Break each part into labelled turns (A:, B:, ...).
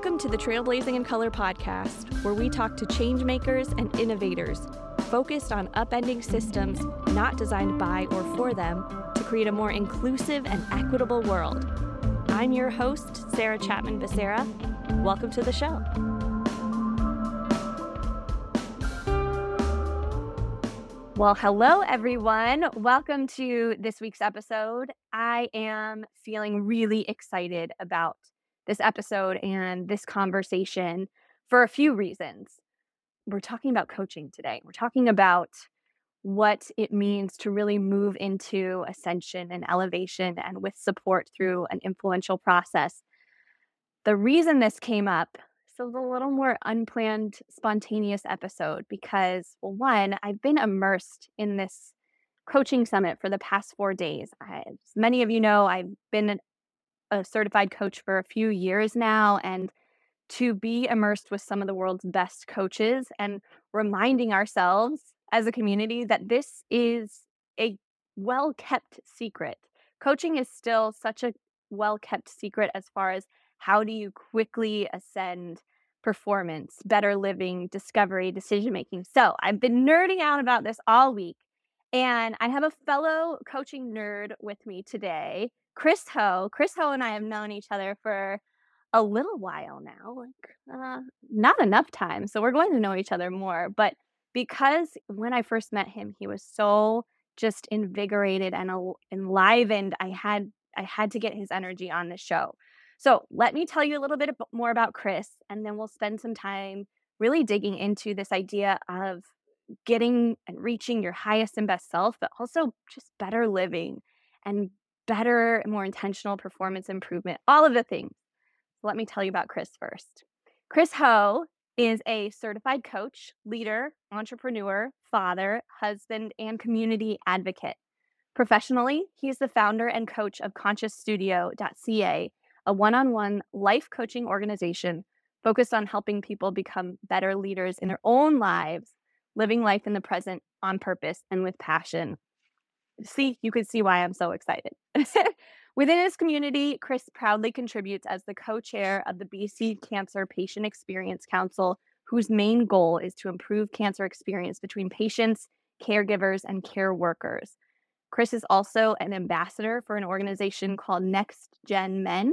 A: Welcome to the Trailblazing in Color podcast, where we talk to change makers and innovators focused on upending systems not designed by or for them to create a more inclusive and equitable world. I'm your host, Sarah Chapman Becerra. Welcome to the show. Well, hello, everyone. Welcome to this week's episode. I am feeling really excited about this episode and this conversation for a few reasons. We're talking about coaching today. We're talking about what it means to really move into ascension and elevation and with support through an influential process. The reason this came up so a little more unplanned, spontaneous episode because, well, one, I've been immersed in this coaching summit for the past four days. I, as many of you know, I've been a certified coach for a few years now and to be immersed with some of the world's best coaches and reminding ourselves as a community that this is a well kept secret. Coaching is still such a well kept secret as far as how do you quickly ascend performance, better living, discovery, decision making. So I've been nerding out about this all week. And I have a fellow coaching nerd with me today, Chris Ho. Chris Ho and I have known each other for a little while now, like uh, not enough time. So we're going to know each other more. But because when I first met him, he was so just invigorated and enlivened, I had I had to get his energy on the show. So let me tell you a little bit more about Chris, and then we'll spend some time really digging into this idea of getting and reaching your highest and best self, but also just better living and better, more intentional performance improvement, all of the things. Let me tell you about Chris first. Chris Ho is a certified coach, leader, entrepreneur, father, husband, and community advocate. Professionally, he's the founder and coach of ConsciousStudio.ca, a one on one life coaching organization focused on helping people become better leaders in their own lives, living life in the present on purpose and with passion see, you could see why I'm so excited. Within his community, Chris proudly contributes as the co chair of the BC Cancer Patient Experience Council, whose main goal is to improve cancer experience between patients, caregivers, and care workers. Chris is also an ambassador for an organization called Next Gen Men,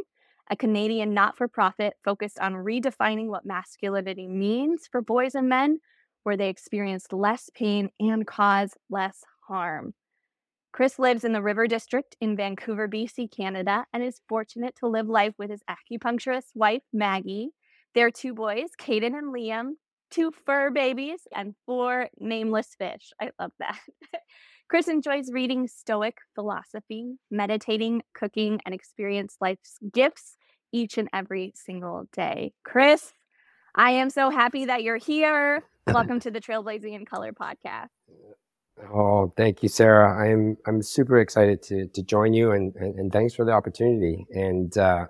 A: a Canadian not for profit focused on redefining what masculinity means for boys and men, where they experience less pain and cause less harm. Chris lives in the River District in Vancouver, BC, Canada, and is fortunate to live life with his acupuncturist wife, Maggie, their two boys, Caden and Liam, two fur babies, and four nameless fish. I love that. Chris enjoys reading Stoic philosophy, meditating, cooking, and experience life's gifts each and every single day. Chris, I am so happy that you're here. Welcome to the Trailblazing in Color podcast.
B: Oh, thank you, Sarah. I'm I'm super excited to to join you, and and, and thanks for the opportunity. And uh,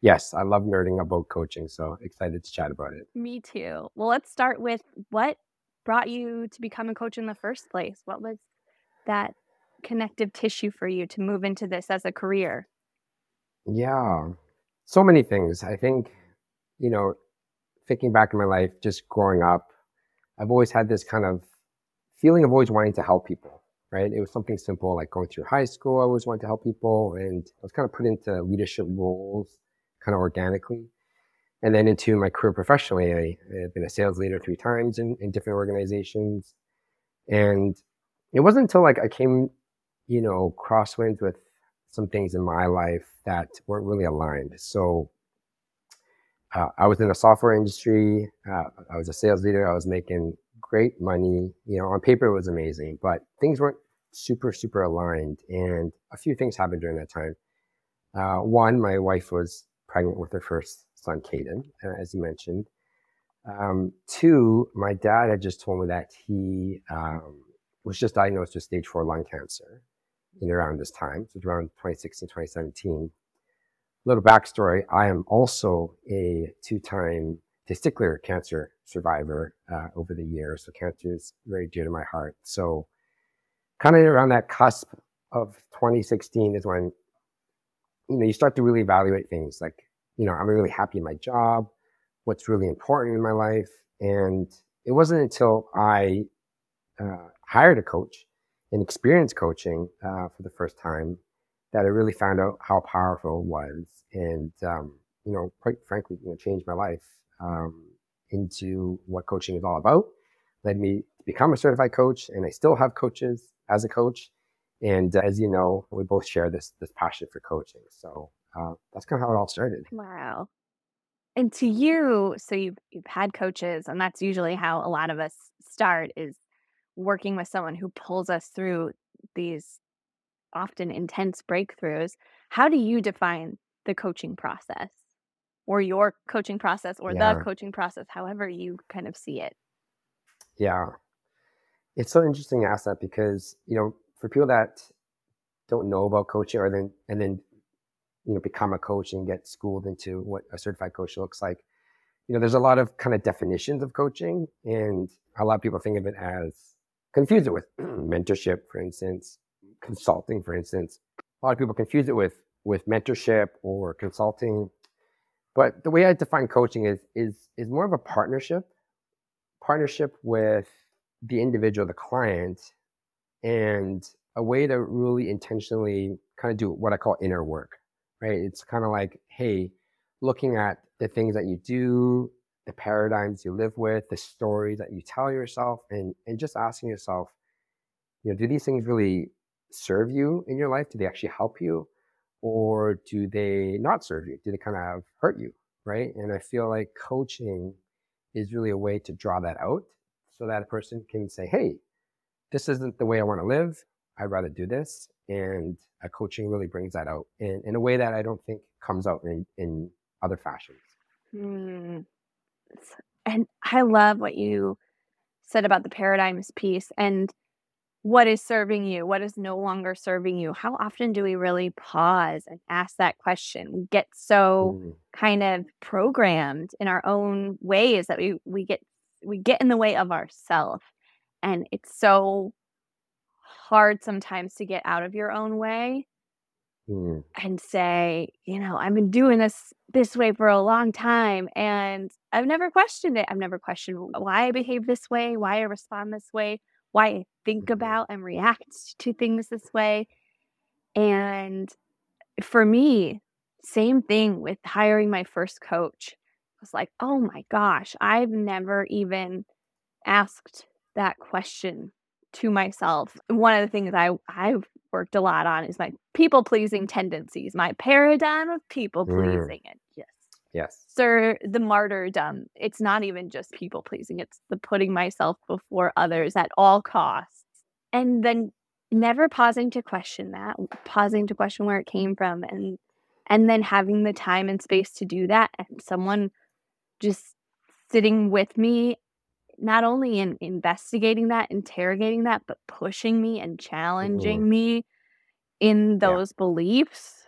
B: yes, I love nerding about coaching, so excited to chat about it.
A: Me too. Well, let's start with what brought you to become a coach in the first place. What was that connective tissue for you to move into this as a career?
B: Yeah, so many things. I think, you know, thinking back in my life, just growing up, I've always had this kind of feeling of always wanting to help people, right? It was something simple like going through high school. I always wanted to help people and I was kind of put into leadership roles kind of organically. And then into my career professionally, I, have been a sales leader three times in, in different organizations. And it wasn't until like I came, you know, crosswinds with some things in my life that weren't really aligned. So uh, I was in the software industry. Uh, I was a sales leader. I was making great money. You know, on paper it was amazing, but things weren't super, super aligned. And a few things happened during that time. Uh, one, my wife was pregnant with her first son, Caden, uh, as you mentioned. Um, two, my dad had just told me that he um, was just diagnosed with stage four lung cancer in around this time. So around 2016, 2017. Little backstory I am also a two time testicular cancer survivor uh, over the years. So cancer is very dear to my heart. So kind of around that cusp of 2016 is when, you know, you start to really evaluate things like, you know, I'm really happy in my job. what's really important in my life. And it wasn't until I uh, hired a coach and experienced coaching uh, for the first time that I really found out how powerful it was. And, um, you know, quite frankly, you know, changed my life um, into what coaching is all about. Led me to become a certified coach, and I still have coaches as a coach. And uh, as you know, we both share this this passion for coaching. So uh, that's kind of how it all started.
A: Wow. And to you, so you've you've had coaches, and that's usually how a lot of us start is working with someone who pulls us through these often intense breakthroughs. How do you define the coaching process or your coaching process or
B: Yeah,
A: the coaching process, however you kind of see it?
B: yeah. It's so interesting you ask that because you know, for people that don't know about coaching or then and then you know become a coach and get schooled into what a certified coach looks like you know there's a lot of kind of definitions of coaching and a lot of people think of it as confuse it with mentorship for instance consulting for instance a lot of people confuse it with with mentorship or consulting but the way i define coaching is is is more of a partnership partnership with the individual the client and a way to really intentionally kind of do what i call inner work right? It's kind of like, hey, looking at the things that you do, the paradigms you live with, the stories that you tell yourself, and and just asking yourself, you know, do these things really serve you in your life? Do they actually help you, or do they not serve you? Do they kind of hurt you, right? And I feel like coaching is really a way to draw that out, so that a person can say, hey, this isn't the way I want to live. I'd rather do this. And a coaching really brings that out in, in a way that I don't think comes out in, in other fashions.
A: Hmm. S- And I love what you said about the paradigms piece and what is serving you, what is no longer serving you. How often do we really pause and ask that question? We get so
B: Mm,
A: kind of programmed in our own ways that we we get we get in the way of ourself. And it's so hard sometimes to get out of your own way
B: mm,
A: and say, you know, I've been doing this this way for a long time and I've never questioned it. I've never questioned why I behave this way, why I respond this way, why I think
B: mhm,
A: about and react to things this way. And for me, same thing with hiring my first coach. I was like, oh my gosh, I've never even asked that question to myself. One of the things I I've worked a lot on is my people pleasing tendencies, my paradigm of people
B: mm.
A: pleasing, and yes, sir, the martyrdom. It's not even just people pleasing; it's the putting myself before others at all costs, and then never pausing to question that, pausing to question where it came from, and and then having the time and space to do that, and someone just sitting with me not only in investigating that, interrogating that, but pushing me and challenging me in
B: yeah.
A: those beliefs.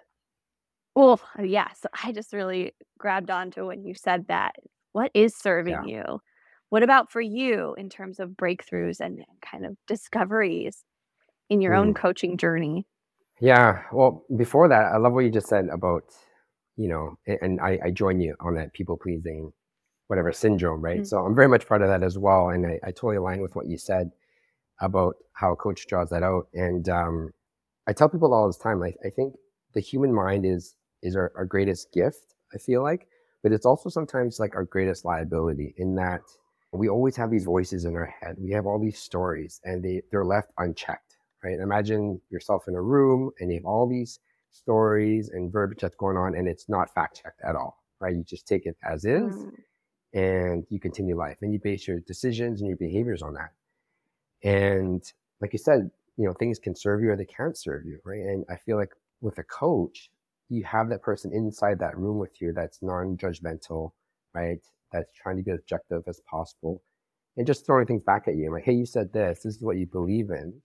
A: Oh, yeah. So I just really grabbed onto when you said that. What is serving
B: Yeah.
A: you? What about for you in terms of breakthroughs and kind of discoveries in your own
B: Mm.
A: coaching journey?
B: Yeah. Well, before that, I love what you just said about, you know, and I, I join you on that people pleasing, whatever syndrome, right?
A: Mm,
B: So I'm very much part of that as well. And I, I totally align with what you said about how a coach draws that out. And um, I tell people all this time, like, I think the human mind is, is our, our greatest gift, I feel like, but it's also sometimes like our greatest liability in that we always have these voices in our head. We have all these stories and they, they're left unchecked, right? Imagine yourself in a room and you have all these stories and verbiage that's going on and it's not fact checked at all, right? You just take it as is
A: mm,
B: and you continue life and you base your decisions and your behaviors on that. And like you said, you know, things can serve you or they can't serve you, right? And I feel like with a coach, you have that person inside that room with you that's non-judgmental, right? That's trying to be objective as possible and just throwing things back at you. Like, hey, you said this. This is what you believe in.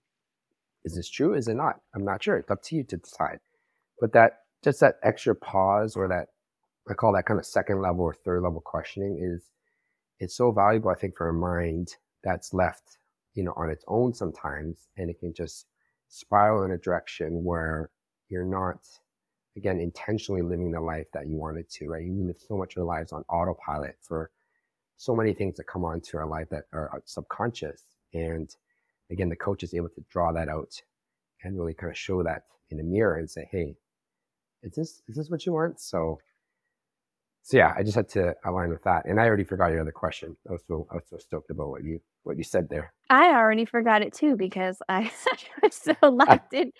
B: Is this true? Is it not? I'm not sure. It's up to you to decide. But that just that extra pause or that I call that kind of second level or third level questioning is it's so valuable, I think, for a mind that's left, you know, on its own sometimes, and it can just spiral in a direction where you're not again, intentionally living the life that you wanted to, right? You live so much of your lives on autopilot for so many things that come onto our life that are uh, subconscious. And again, the coach is able to draw that out and really kind of show that in a mirror and say, Hey, is this, is this what you want? So, so yeah, I just had to align with that. And I already forgot your other question. I was so, I was so stoked about what you, what you said there.
A: I already forgot it too because I was so locked in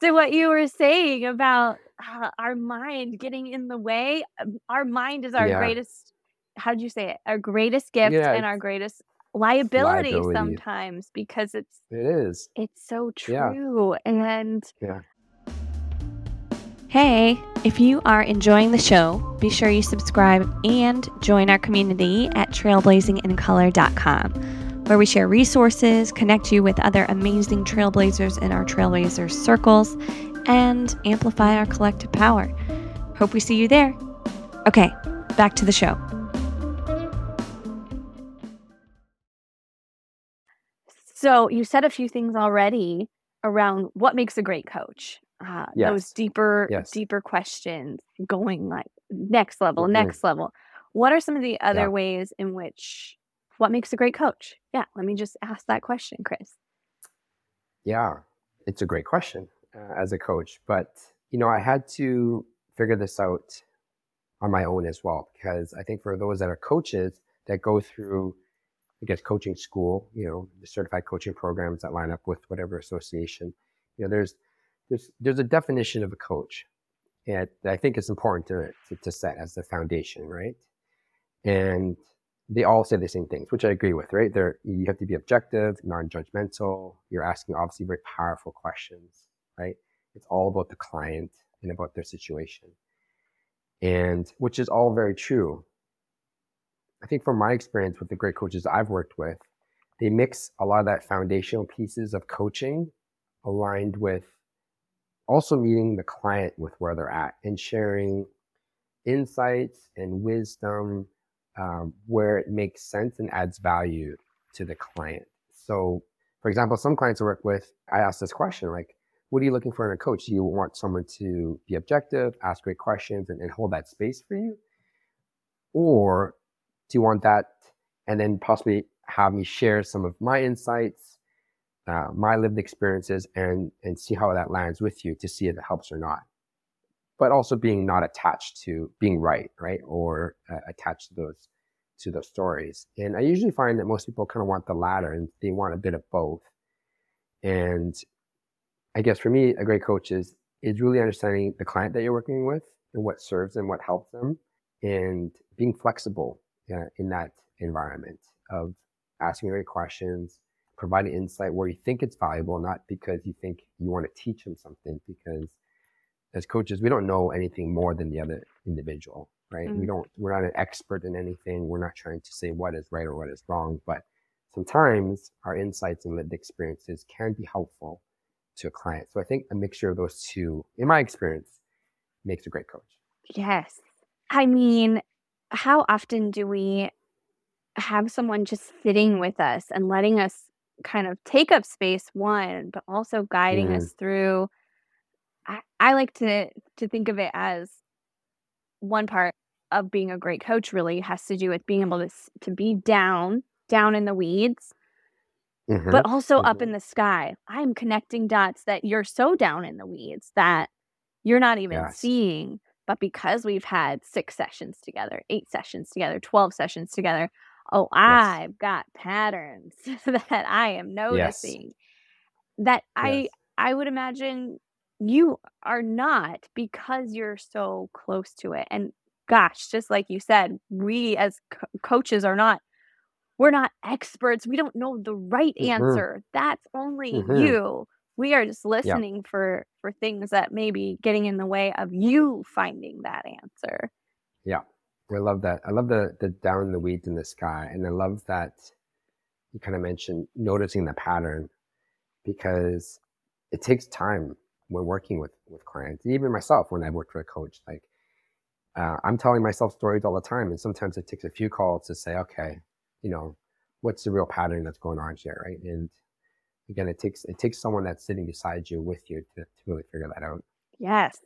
A: to what you were saying about uh, our mind getting in the way. Um, our mind is our
B: Yeah.
A: greatest, how did you say it? Our greatest gift
B: Yeah.
A: and our greatest liability,
B: Liability.
A: sometimes because it's
B: It is.
A: it's so
B: Yeah.
A: true. And
B: Yeah.
A: Hey, if you are enjoying the show, be sure you subscribe and join our community at trailblazingincolor.com, where we share resources, connect you with other amazing trailblazers in our trailblazers circles, and amplify our collective power. Hope we see you there. Okay, back to the show. So, you said a few things already around what makes a great coach. Uh, those deeper,
B: Yes.
A: deeper questions, going like next level,
B: Mhm.
A: next level. What are some of the other
B: Yeah.
A: ways in which what makes a great coach? Yeah, let me just ask that question, Chris.
B: Yeah, it's a great question uh, as a coach, but you know, I had to figure this out on my own as well because I think for those that are coaches that go through, I guess, coaching school, you know, the certified coaching programs that line up with whatever association, you know, there's there's there's a definition of a coach, and I think it's important to, to to set as the foundation, right? And they all say the same things, which I agree with, right? They're, you have to be objective, non-judgmental. You're asking obviously very powerful questions, right? It's all about the client and about their situation. And which is all very true. I think from my experience with the great coaches I've worked with, they mix a lot of that foundational pieces of coaching aligned with also meeting the client with where they're at and sharing insights and wisdom um, where it makes sense and adds value to the client. So, for example, some clients I work with, I ask this question like, what are you looking for in a coach? Do you want someone to be objective, ask great questions, and, and hold that space for you? Or do you want that and then possibly have me share some of my insights, uh, my lived experiences, and, and see how that lands with you to see if it helps or not? But also being not attached to being right, right, or uh, attached to those to those stories. And I usually find that most people kind of want the latter, and they want a bit of both. And I guess for me, a great coach is is really understanding the client that you're working with and what serves them, what helps them, and being flexible uh, in that environment of asking great questions, providing insight where you think it's valuable, not because you think you want to teach them something, because as coaches, we don't know anything more than the other individual, right? We
A: Mm.
B: don't, we're not an expert in anything. We're not trying to say what is right or what is wrong, but sometimes our insights and lived experiences can be helpful to a client. So I think a mixture of those two, in my experience, makes a great coach.
A: Yes. I mean, how often do we have someone just sitting with us and letting us kind of take up space, one, but also guiding
B: Mm.
A: us through? I, I like to to think of it as one part of being a great coach really has to do with being able to to be down down in the weeds
B: Mhm.
A: but also up
B: Mhm.
A: in the sky i'm connecting dots that you're so down in the weeds that you're not even
B: Yes.
A: seeing but because we've had six sessions together eight sessions together 12 sessions together oh i've got patterns that i am noticing that i
B: Yes.
A: i would imagine you are not because you're so close to it and gosh just like you said we as co- coaches are not we're not experts we don't know the right
B: Mhm.
A: answer that's only
B: Mhm.
A: you we are just listening for for things that may be getting in the way of you finding that answer
B: Yeah, I love that. I love the the down in the weeds in the sky, and I love that you kind of mentioned noticing the pattern because it takes time when working with with clients, even myself when I've worked for a coach. Like uh, I'm telling myself stories all the time, and sometimes it takes a few calls to say, okay, you know, what's the real pattern that's going on here, right? And again, it takes it takes someone that's sitting beside you with you to, to really figure that out.
A: yes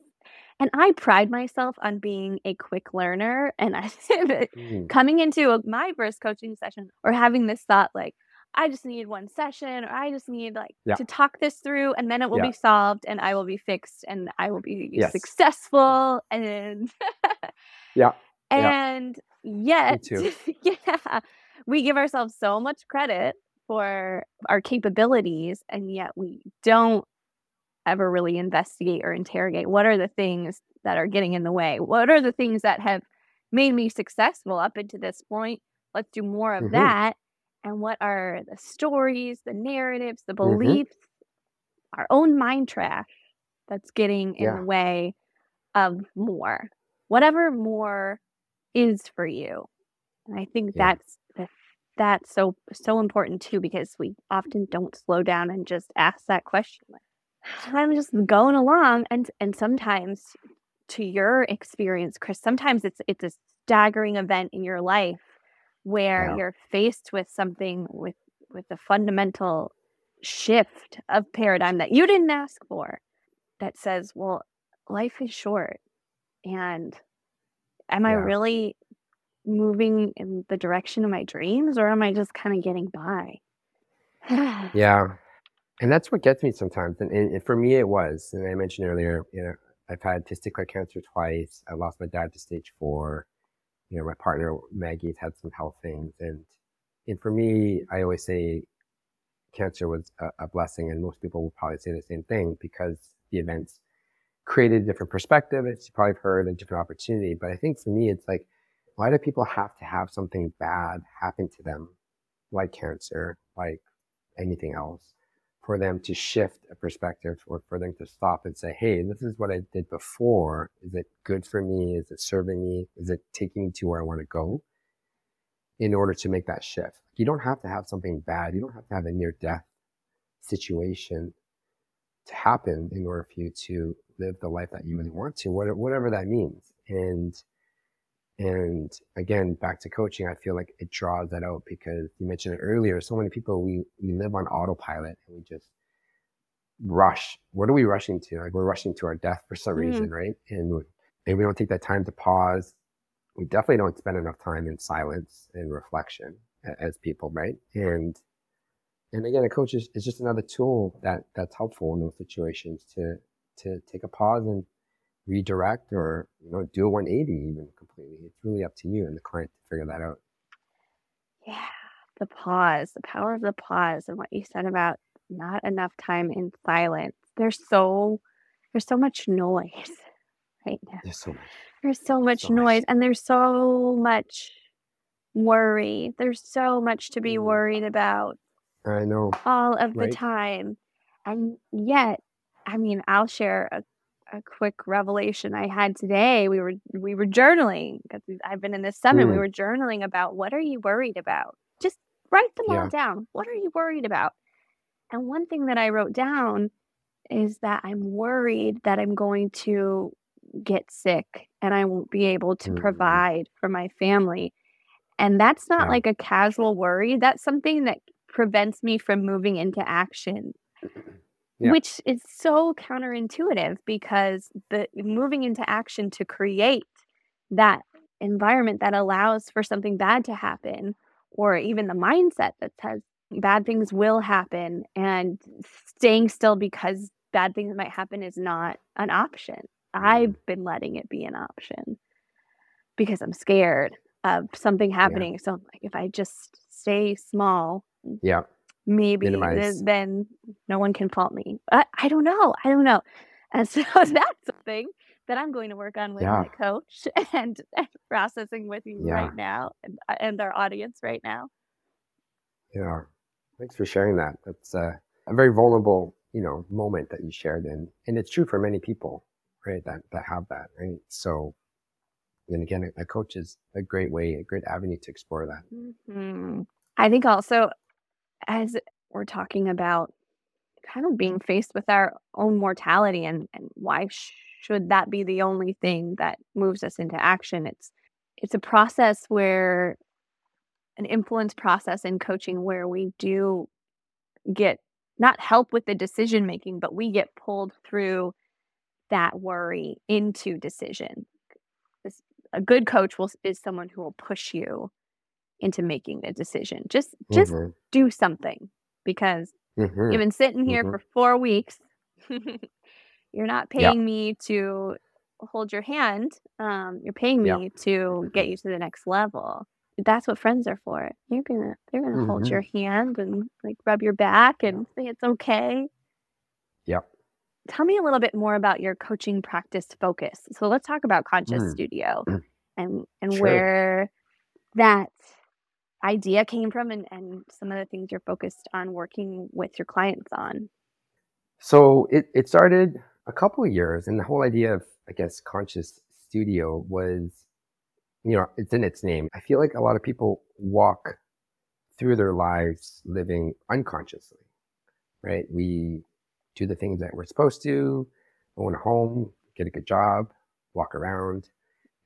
A: And I pride myself on being a quick learner. And I,
B: Mm.
A: coming into a, my first coaching session or having this thought like, I just need one session or I just need like
B: Yeah.
A: to talk this through and then it will
B: Yeah.
A: be solved and I will be fixed and I will be
B: Yes.
A: successful and
B: Yeah. Yeah.
A: and yet yeah we give ourselves so much credit for our capabilities and yet we don't ever really investigate or interrogate what are the things that are getting in the way what are the things that have made me successful up into this point let's do more of
B: Mhm.
A: that and what are the stories the narratives the
B: Mhm.
A: beliefs our own mind trash that's getting in
B: Yeah.
A: the way of more whatever more is for you and i think
B: Yeah.
A: that's that's so so important too because we often don't slow down and just ask that question like i'm just going along and and sometimes to your experience chris sometimes it's it's a staggering event in your life where
B: Yeah.
A: you're faced with something with with a fundamental shift of paradigm that you didn't ask for that says well life is short and am i really moving in the direction of my dreams or am i just kind of getting by
B: Yeah. And that's what gets me sometimes. And, and for me, it was. And I mentioned earlier, you know, I've had testicular cancer twice. I lost my dad to stage four. You know, my partner Maggie's had some health things, and and for me, I always say cancer was a, a blessing, and most people will probably say the same thing because the events created a different perspective. It's you probably heard a different opportunity. But I think for me, it's like, why do people have to have something bad happen to them, like cancer, like anything else, for them to shift a perspective or for them to stop and say, hey, this is what I did before. Is it good for me? Is it serving me? Is it taking me to where I want to go? In order to make that shift. You don't have to have something bad. You don't have to have a near death situation to happen in order for you to live the life that you really want to, whatever that means. And and again, back to coaching, I feel like it draws that out because you mentioned it earlier. So many people we we live on autopilot and we just rush. What are we rushing to? Like we're rushing to our death for some
A: Mm.
B: reason, right? And we, and we don't take that time to pause. We definitely don't spend enough time in silence and reflection as people, right? And and again, a coach is, is just another tool that that's helpful in those situations to to take a pause and redirect or you know do a 180 even completely. It's really up to you and the client to figure that out.
A: yeah the pause the power of the pause and what you said about not enough time in silence there's so there's so much noise right now
B: There's so much.
A: there's so much
B: So much.
A: noise and there's so much worry there's so much to be
B: Mm.
A: worried about
B: I know.
A: all of the time. And yet, I mean, I'll share a, a quick revelation I had today. We were we were journaling because I've been in this summit. We
B: Mm.
A: were journaling about what are you worried about? Just write them all down. What are you worried about? And one thing that I wrote down is that I'm worried that I'm going to get sick and I won't be able to
B: Mm.
A: provide for my family. And that's not
B: Yeah.
A: like a casual worry. That's something that prevents me from moving into action,
B: Yeah.
A: which is so counterintuitive because the moving into action to create that environment that allows for something bad to happen, or even the mindset that says bad things will happen and staying still because bad things might happen is not an option. Mm-hmm. I've been letting it be an option because I'm scared of something happening. So, like, if I just stay small,
B: Yeah.
A: Maybe th- then no one can fault me. I, I don't know. I don't know. And so that's something that I'm going to work on with
B: Yeah.
A: my coach and, and processing with you
B: Yeah.
A: right now and, uh, and our audience right now.
B: Yeah. Thanks for sharing that. That's uh, a very vulnerable, you know, moment that you shared and and it's true for many people, right? That that have that, right? So and again, a, a coach is a great way, a great avenue to explore that.
A: Mhm. I think also, as we're talking about kind of being faced with our own mortality and, and why sh- should that be the only thing that moves us into action, it's it's a process where an influence process in coaching where we do get not help with the decision making, but we get pulled through that worry into decision. A good coach will is someone who will push you into making a decision. Just just
B: Mhm.
A: do something because
B: Mhm.
A: you've been sitting here
B: Mhm.
A: for 4 weeks. You're not
B: Yeah.
A: paying me to hold your hand. Um, you're paying
B: Yeah.
A: me to get you to the next level. That's what friends are for. You're gonna they're gonna hold
B: Mhm.
A: your hand and like rub your back and say it's okay.
B: Yep.
A: Tell me a little bit more about your coaching practice focus. So let's talk about Conscious
B: Mm.
A: Studio and and
B: Sure.
A: where that idea came from and, and some of the things you're focused on working with your clients on.
B: So it, it started a couple of years, and the whole idea of, I guess, conscious studio was, you know, it's in its name. I feel like a lot of people walk through their lives living unconsciously, right? We do the things that we're supposed to, own a home, get a good job, walk around,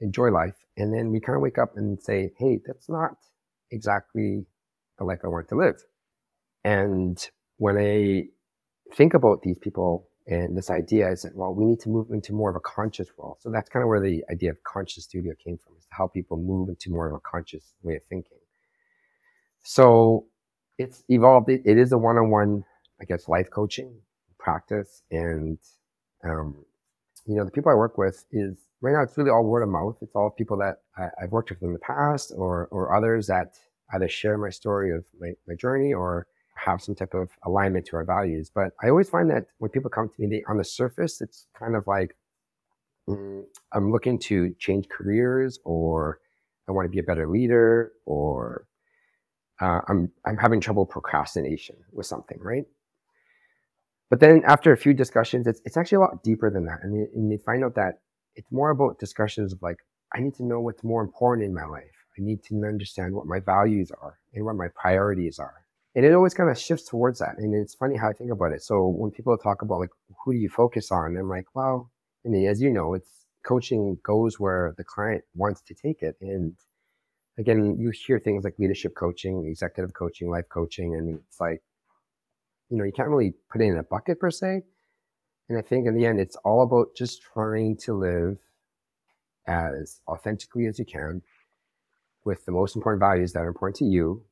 B: enjoy life. And then we kind of wake up and say, hey, that's not exactly the life I want to live. And when I think about these people and this idea, I said, well, we need to move into more of a conscious world. So that's kind of where the idea of conscious studio came from, is to help people move into more of a conscious way of thinking. So it's evolved. It, it is a one-on-one, I guess, life coaching practice. And, um, you know, the people I work with is right now, it's really all word of mouth. It's all people that I, I've worked with in the past or, or others that either share my story of my, my journey or have some type of alignment to our values. But I always find that when people come to me, they, on the surface, it's kind of like mm, I'm looking to change careers, or I want to be a better leader, or uh, I'm I'm having trouble procrastination with something, right? But then after a few discussions, it's it's actually a lot deeper than that, and and you find out that it's more about discussions of like I need to know what's more important in my life. I need to understand what my values are and what my priorities are and it always kind of shifts towards that. And it's funny how I think about it. So when people talk about like, who do you focus on? I'm like, well, and as you know, it's coaching goes where the client wants to take it. And again, you hear things like leadership coaching, executive coaching, life coaching, and it's like, you know, you can't really put it in a bucket per se. And I think in the end, it's all about just trying to live as authentically as you can with the most important values that are important to you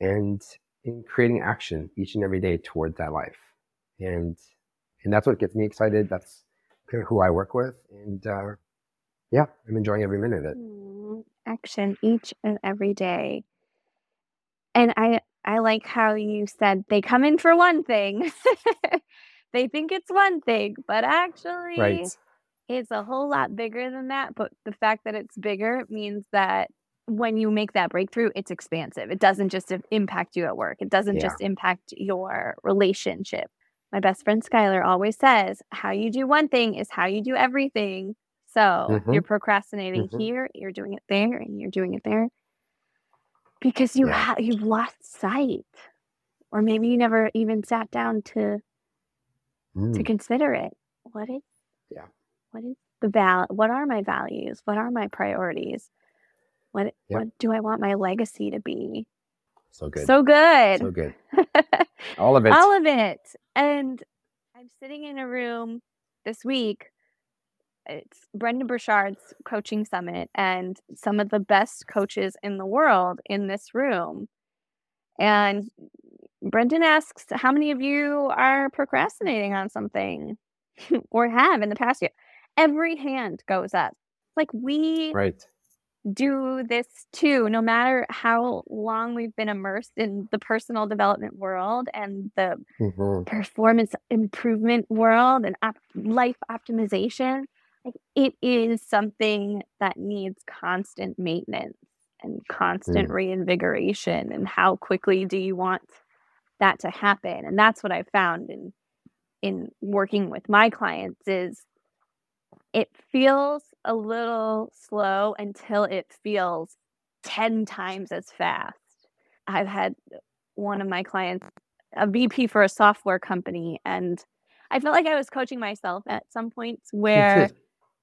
B: and in creating action each and every day toward that life. And and that's what gets me excited. That's kind of who I work with. And uh, yeah, I'm enjoying every minute of it.
A: Action each and every day. And I I like how you said they come in for one thing. they think it's one thing, but actually
B: Right.
A: it's a whole lot bigger than that. But the fact that it's bigger means that when you make that breakthrough, it's expansive. It doesn't just impact you at work. It doesn't
B: Yeah.
A: just impact your relationship. My best friend Skylar always says, how you do one thing is how you do everything. So you're procrastinating
B: Mhm.
A: here, you're doing it there, and you're doing it there because you
B: Yeah.
A: ha- you've lost sight, or maybe you never even sat down to to
B: Mm,
A: consider it. What is
B: Yeah.
A: what is the val what are my values? What are my priorities? What
B: Yep.
A: what do I want my legacy to be?
B: so good.
A: So good.
B: So good. All of it.
A: All of it. And I'm sitting in a room this week. It's Brendon Burchard's coaching summit, and some of the best coaches in the world in this room. And Brendon asks, How many of you are procrastinating on something or have in the past year? Every hand goes up. Like we
B: right.
A: do this too, no matter how long we've been immersed in the personal development world and the
B: hmm
A: performance improvement world and op- life optimization. Like it is something that needs constant maintenance and constant reinvigoration. And how quickly do you want that to happen? And that's what I found in in working with my clients is it feels a little slow until it feels 10 times as fast. I've had one of my clients, a VP for a software company, and I felt like I was coaching myself at some points where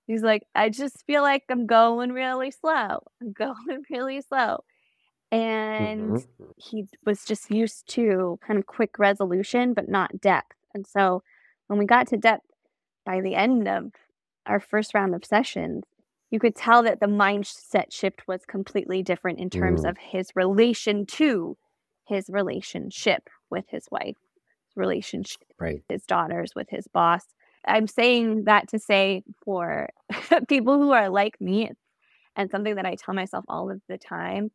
A: he's like, I just feel like I'm going really slow. I'm going really slow. And
B: Mhm.
A: he was just used to kind of quick resolution, but not depth. And so when we got to depth, by the end of our first round of sessions, you could tell that the mindset shift was completely different in terms
B: Mm.
A: of his relation to his relationship with his wife, his relationship
B: Right.
A: with his daughters, with his boss. I'm saying that to say for people who are like me, and something that I tell myself all of the time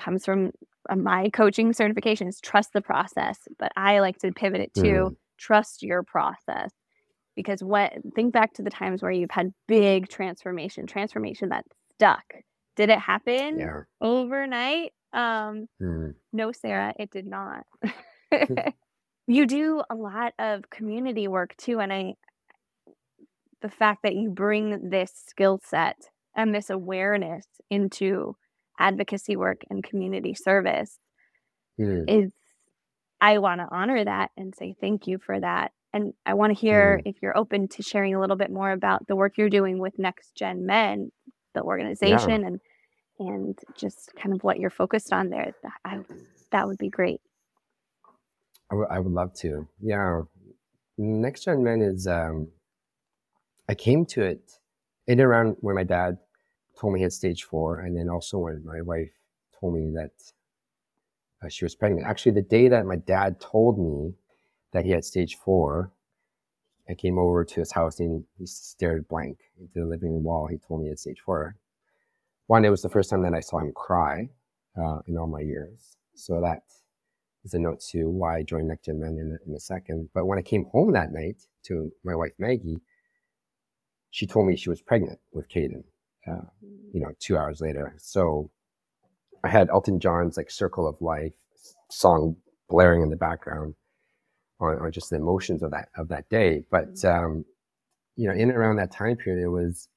A: comes from uh, my coaching certifications trust the process. But I like to pivot it to
B: Mm.
A: trust your process. Because what think back to the times where you've had big transformation, transformation that stuck. Did it happen
B: Yeah.
A: overnight? Um,
B: Mm.
A: no, Sarah, it did not. you do a lot of community work too, and I the fact that you bring this skill set and this awareness into advocacy work and community service
B: Mm.
A: is I want to honor that and say thank you for that. And I want to hear if you're open to sharing a little bit more about the work you're doing with Next Gen Men, the organization, and and just kind of what you're focused on there. That, I, that would be great.
B: I would- love to. Yeah. Next Gen Men is, um, I came to it in around when my dad told me he had stage four, and then also when my wife told me that uh, she was pregnant. Actually, the day that my dad told me that he had stage four, I came over to his house and he stared blank into the living room wall. He told me he had stage four. One, it was the first time that I saw him cry uh, in all my years. So that is a note to why I joined Next Gen Men in, in a second. But when I came home that night to my wife Maggie, she told me she was pregnant with Caden. Uh, you know, two hours later. So I had Elton John's like "Circle of Life" song blaring in the background on, on just the emotions of that of that day. But um, you know, in and around that time period, it was,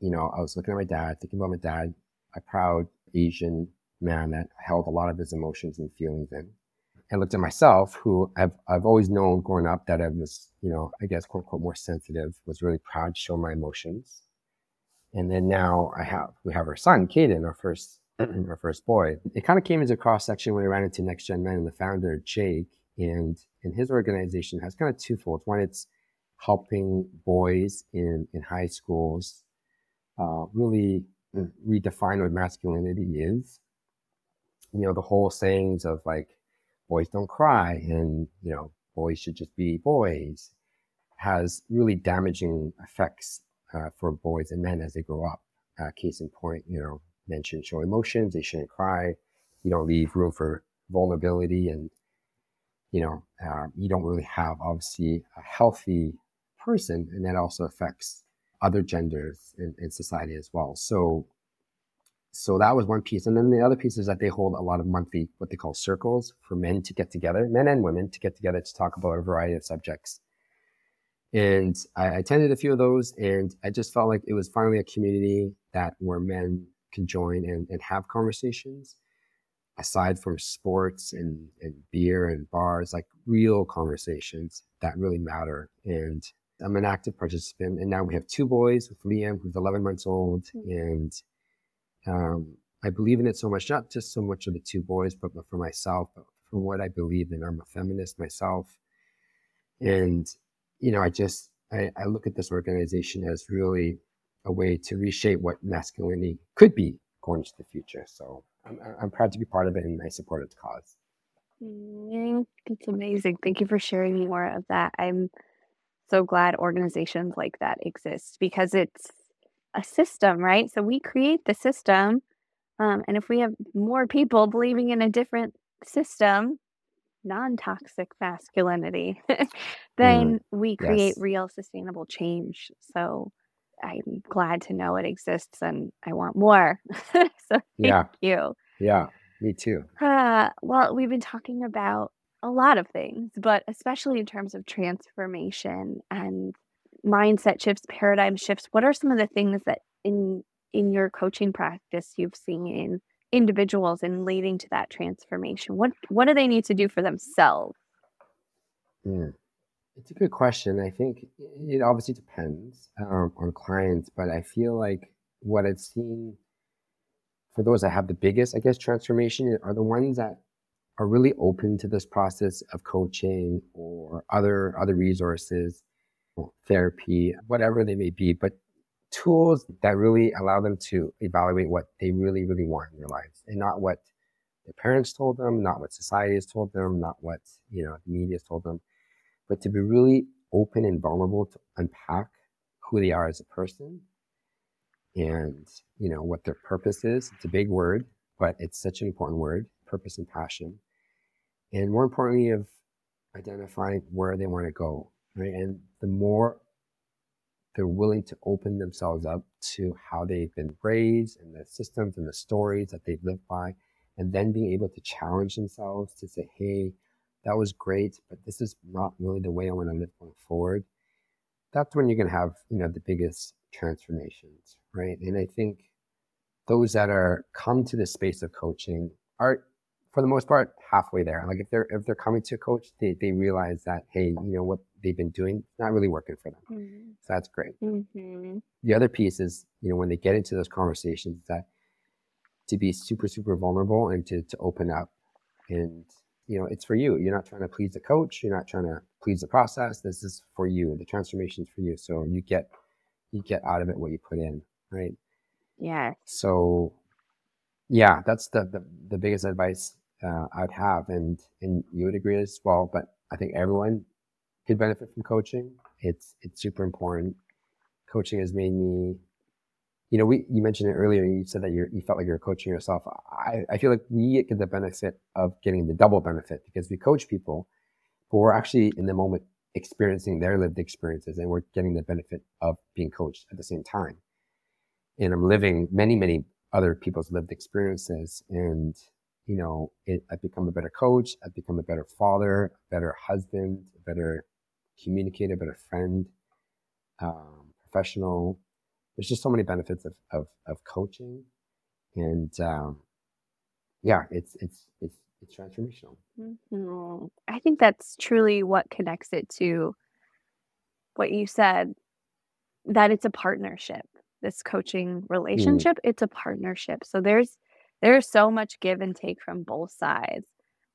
B: you know, I was looking at my dad, thinking about my dad, a proud Asian man that held a lot of his emotions and feelings in. And looked at myself, who I've I've always known growing up that I was, you know, I guess quote unquote more sensitive, was really proud to show my emotions. And then now I have we have our son, Caden, our first our first boy. It kind of came as a cross section when we ran into Next Gen Men and the founder, Jake, and and his organization has kind of twofold. One, it's helping boys in in high schools uh, really redefine what masculinity is. You know, the whole sayings of like boys don't cry and you know boys should just be boys has really damaging effects uh, for boys and men as they grow up. Uh, case in point, you know, men shouldn't show emotions, they shouldn't cry. You don't leave room for vulnerability, and you know, uh, you don't really have obviously a healthy person, and that also affects other genders in, in society as well. So, so that was one piece, and then the other piece is that they hold a lot of monthly what they call circles for men to get together, men and women to get together to talk about a variety of subjects. And I attended a few of those, and I just felt like it was finally a community that where men can join and, and have conversations aside from sports and, and beer and bars, like real conversations that really matter. And I'm an active participant, and now we have two boys with Liam, who's 11 months old, and um, I believe in it so much, not just so much of the two boys, but for myself, but from what I believe in. I'm a feminist myself, and you know, I just I, I look at this organization as really a way to reshape what masculinity could be going into the future. So I'm, I'm proud to be part of it, and I support its cause.
A: Mm, That's amazing. Thank you for sharing more of that. I'm so glad organizations like that exist because it's a system, right? So we create the system. Um, and if we have more people believing in a different system, non toxic masculinity, then we create
B: yes.
A: real sustainable change. So I'm glad to know it exists and I want more. so thank
B: Yeah,
A: you.
B: yeah, me too.
A: Uh, well, we've been talking about a lot of things, but especially in terms of transformation and mindset shifts, paradigm shifts. What are some of the things that in in your coaching practice you've seen individuals in leading to that transformation? What what do they need to do for themselves?
B: Mm. It's a good question. I think it obviously depends um, on clients, but I feel like what I've seen for those that have the biggest, I guess, transformation are the ones that are really open to this process of coaching or other other resources therapy, whatever they may be, but tools that really allow them to evaluate what they really, really want in their lives and not what their parents told them, not what society has told them, not what, you know, the media has told them, but to be really open and vulnerable to unpack who they are as a person and, you know, what their purpose is. It's a big word, but it's such an important word, purpose and passion. And more importantly, of identifying where they want to go, right? And the more they're willing to open themselves up to how they've been raised and the systems and the stories that they've lived by, and then being able to challenge themselves to say, hey, that was great, but this is not really the way I want to live going forward. That's when you're going to have, you know, the biggest transformations, right? And I think those that are come to the space of coaching are for the most part halfway there. Like if they're if they're coming to a coach, they, they realize that hey, you know what they've been doing not really working for them. Mm-hmm. So that's great. Mm-hmm. The other piece is you know when they get into those conversations that to be super super vulnerable and to to open up and you know it's for you. You're not trying to please the coach. You're not trying to please the process. This is for you. The transformation is for you. So you get you get out of it what you put in, right?
A: Yeah.
B: So yeah, that's the, the, the biggest advice uh, I'd have, and and you would agree as well. But I think everyone could benefit from coaching. It's it's super important. Coaching has made me, you know, we you mentioned it earlier. You said that you felt like you're coaching yourself. I I feel like we get the benefit of getting the double benefit because we coach people, but we're actually in the moment experiencing their lived experiences, and we're getting the benefit of being coached at the same time. And I'm living many many other people's lived experiences and you know, it, I've become a better coach. I've become a better father, better husband, better communicator, but a friend, um, professional. There's just so many benefits of, of, of coaching. And, um, yeah, it's, it's, it's, it's transformational.
A: Mm-hmm. I think that's truly what connects it to what you said that it's a partnership. This coaching mm. relationship, mm. it's a partnership. So there's there's so much give and take from both sides.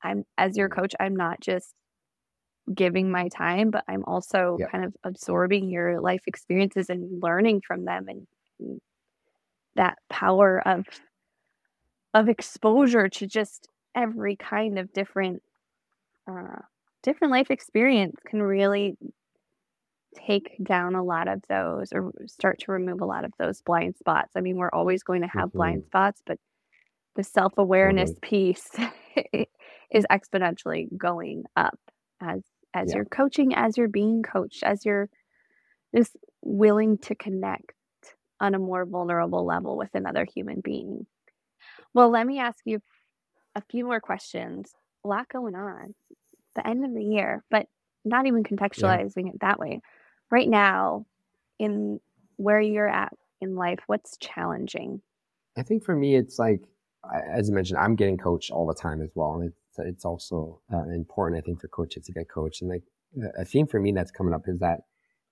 A: I'm as your mm. coach, I'm not just giving my time, but I'm also yeah. kind of absorbing your life experiences and learning from them and that power of of exposure to just every kind of different uh different life experience can really take down a lot of those or start to remove a lot of those blind spots. I mean, we're always going to have mm-hmm. blind spots, but the self-awareness mm-hmm. piece is exponentially going up as as yeah. you're coaching as you're being coached as you're just willing to connect on a more vulnerable level with another human being well let me ask you a few more questions a lot going on the end of the year but not even contextualizing yeah. it that way right now in where you're at in life what's challenging
B: i think for me it's like as I mentioned, I'm getting coached all the time as well. And it's, also uh, important, I think, for coaches to get coached. And like a theme for me that's coming up is that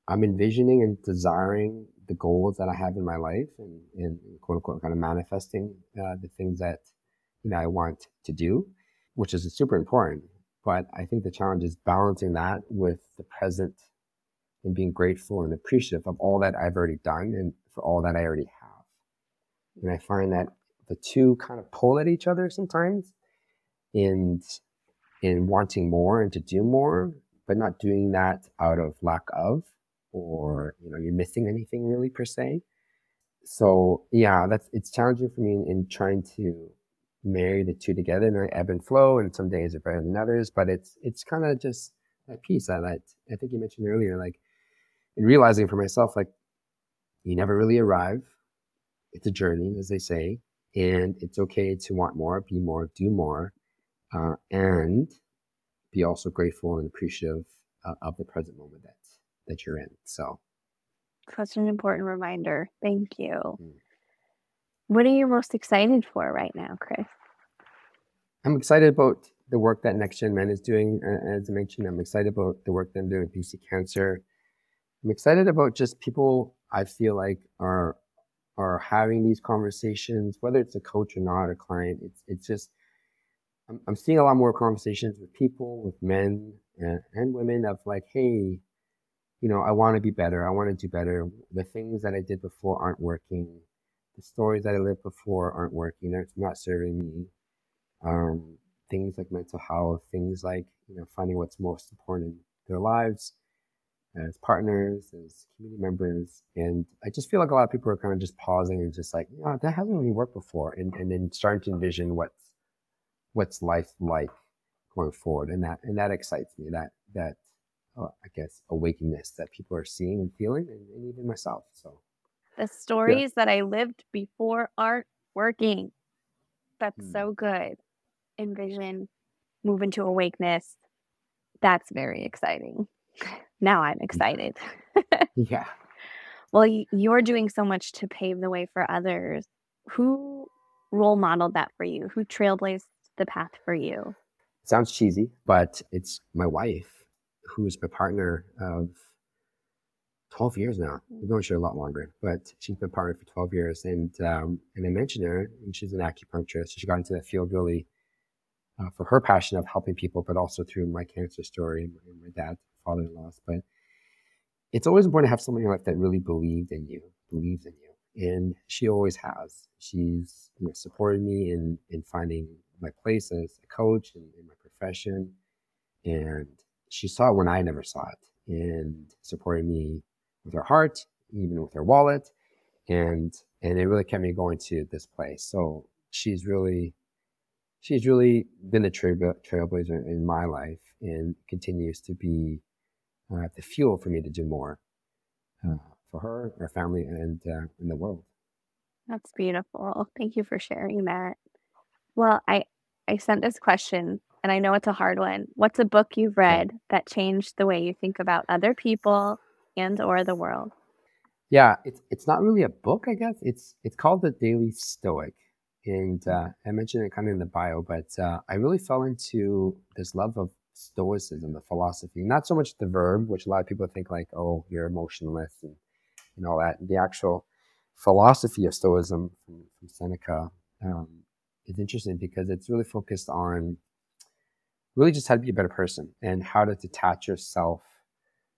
B: I'm envisioning and desiring the goals that I have in my life and, and quote unquote kind of manifesting uh, the things that, you know, I want to do, which is super important. But I think the challenge is balancing that with the present and being grateful and appreciative of all that I've already done and for all that I already have. And I find that the two kind of pull at each other sometimes and in wanting more and to do more, but not doing that out of lack of or you know you're missing anything really per se. So yeah, that's it's challenging for me in, in trying to marry the two together and I ebb and flow and some days are better than others, but it's it's kind of just that piece that I, I think you mentioned earlier, like in realizing for myself, like you never really arrive. It's a journey, as they say and it's okay to want more, be more, do more, uh, and be also grateful and appreciative uh, of the present moment that that you're in. So,
A: such an important reminder. Thank you. Mm. What are you most excited for right now, Chris?
B: I'm excited about the work that Next Gen Men is doing. As I mentioned, I'm excited about the work that I'm doing with BC Cancer. I'm excited about just people I feel like are are having these conversations, whether it's a coach or not, a client, it's, it's just, I'm, I'm seeing a lot more conversations with people, with men and, and women of like, hey, you know, I want to be better. I want to do better. The things that I did before aren't working. The stories that I lived before aren't working. They're not serving me. Um, things like mental health, things like, you know, finding what's most important in their lives as partners, as community members. And I just feel like a lot of people are kind of just pausing and just like, oh, that hasn't really worked before. And, and then starting to envision what's, what's life like going forward. And that, and that excites me, that, that, uh, I guess, awakeness that people are seeing and feeling and, and even myself. So
A: the stories yeah. that I lived before aren't working. That's hmm. so good. Envision, move into awakeness. That's very exciting. Now I'm excited.
B: yeah.
A: Well, you're doing so much to pave the way for others. Who role modeled that for you? Who trailblazed the path for you?
B: sounds cheesy, but it's my wife, who is my partner of 12 years now. We've known other a lot longer, but she's been partner for 12 years. And um, and I mentioned her, and she's an acupuncturist. She got into that field really uh, for her passion of helping people, but also through my cancer story and my, my dad father-in-laws. But it's always important to have someone in your life that really believed in you, believes in you. And she always has. She's you know, supported me in, in finding my place as a coach and in my profession. And she saw it when I never saw it and supported me with her heart, even with her wallet. And, and it really kept me going to this place. So she's really, she's really been a trail, trailblazer in my life and continues to be uh, the fuel for me to do more uh, for her, her family, and uh, in the world.
A: That's beautiful. Thank you for sharing that. Well, I I sent this question, and I know it's a hard one. What's a book you've read that changed the way you think about other people and or the world?
B: Yeah, it's it's not really a book, I guess. It's it's called The Daily Stoic, and uh, I mentioned it kind of in the bio, but uh, I really fell into this love of stoicism, the philosophy, not so much the verb, which a lot of people think like, oh, you're emotionless and, and all that. The actual philosophy of stoicism from, from Seneca um, is interesting because it's really focused on really just how to be a better person and how to detach yourself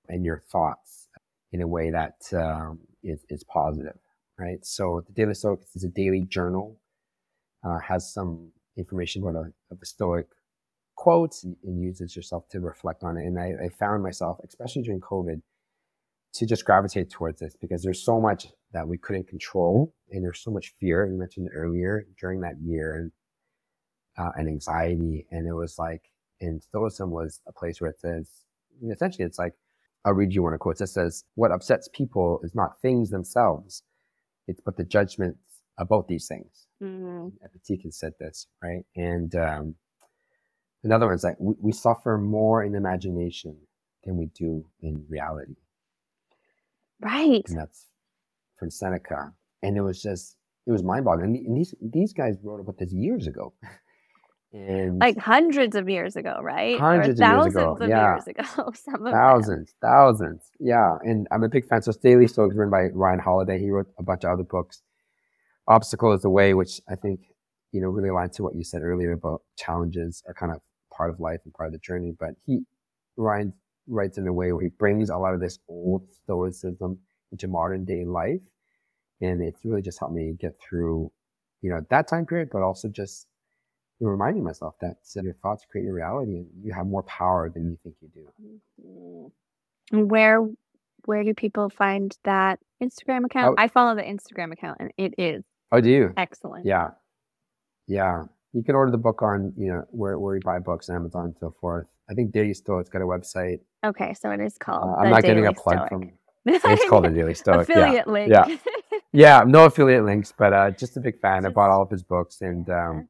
B: and your thoughts in a way that um, is, is positive, right? So the Daily Stoic is a daily journal, uh, has some information about a, a Stoic quotes and, and uses yourself to reflect on it. And I, I found myself, especially during COVID, to just gravitate towards this because there's so much that we couldn't control and there's so much fear you mentioned earlier during that year and uh, and anxiety and it was like and stoicism was a place where it says essentially it's like i'll read you one of quotes that says what upsets people is not things themselves it's but the judgments about these things mm-hmm. epictetus said this right and um, Another one is like we, we suffer more in imagination than we do in reality.
A: Right.
B: And that's from Seneca. And it was just, it was mind boggling. And these, these guys wrote about this years ago.
A: and like hundreds of years ago, right?
B: Hundreds
A: or
B: of years ago.
A: Of
B: yeah.
A: years ago. Some of
B: thousands, them. thousands. Yeah. And I'm a big fan. So Daily Stoics written by Ryan Holiday. He wrote a bunch of other books. Obstacle is the way, which I think, you know, really aligned to what you said earlier about challenges are kind of part of life and part of the journey. But he Ryan writes in a way where he brings a lot of this old stoicism into modern day life. And it's really just helped me get through, you know, that time period, but also just reminding myself that your thoughts create your reality and you have more power than you think you do.
A: Mm-hmm. Where where do people find that Instagram account? Oh, I follow the Instagram account and it is
B: Oh do you?
A: Excellent.
B: Yeah. Yeah you can order the book on you know where where you buy books, Amazon, and so forth. I think Daily Stoic. It's got a website.
A: Okay, so it is called.
B: Uh, I'm not getting a plug Stoic. from. It's called the Daily Stoic.
A: affiliate
B: yeah.
A: link.
B: Yeah, yeah, no affiliate links, but uh, just a big fan. I bought all of his books, and um,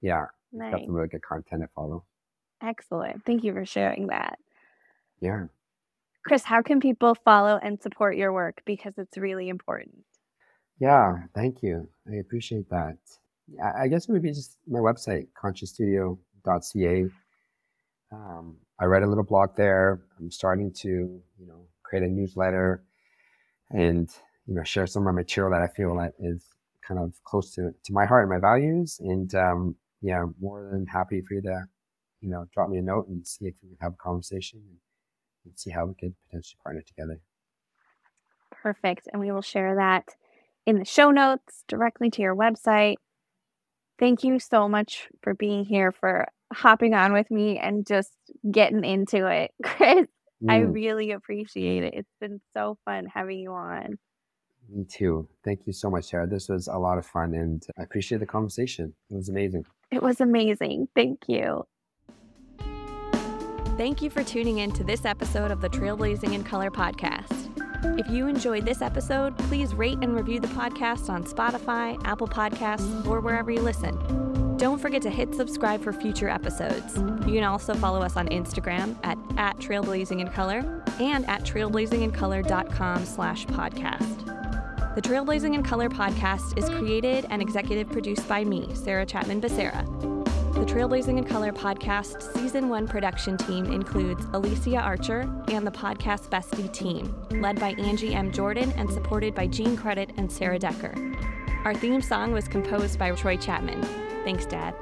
B: yeah, nice. got some really good content to follow.
A: Excellent. Thank you for sharing that.
B: Yeah.
A: Chris, how can people follow and support your work because it's really important?
B: Yeah, thank you. I appreciate that. I guess it would be just my website, consciousstudio.ca. Um, I write a little blog there. I'm starting to, you know, create a newsletter and, you know, share some of my material that I feel that is kind of close to, to my heart and my values. And, um, yeah, more than happy for you to, you know, drop me a note and see if we can have a conversation and, and see how we could potentially partner together.
A: Perfect. And we will share that in the show notes directly to your website. Thank you so much for being here, for hopping on with me and just getting into it, Chris. Mm. I really appreciate it. It's been so fun having you on.
B: Me too. Thank you so much, Sarah. This was a lot of fun and I appreciate the conversation. It was amazing.
A: It was amazing. Thank you. Thank you for tuning in to this episode of the Trailblazing in Color podcast. If you enjoyed this episode, please rate and review the podcast on Spotify, Apple Podcasts, or wherever you listen. Don't forget to hit subscribe for future episodes. You can also follow us on Instagram at, at trailblazingincolor and at trailblazingincolor.com slash podcast. The Trailblazing in Color podcast is created and executive produced by me, Sarah Chapman Becerra. The Trailblazing in Color podcast season one production team includes Alicia Archer and the podcast bestie team, led by Angie M. Jordan and supported by Gene Credit and Sarah Decker. Our theme song was composed by Troy Chapman. Thanks, Dad.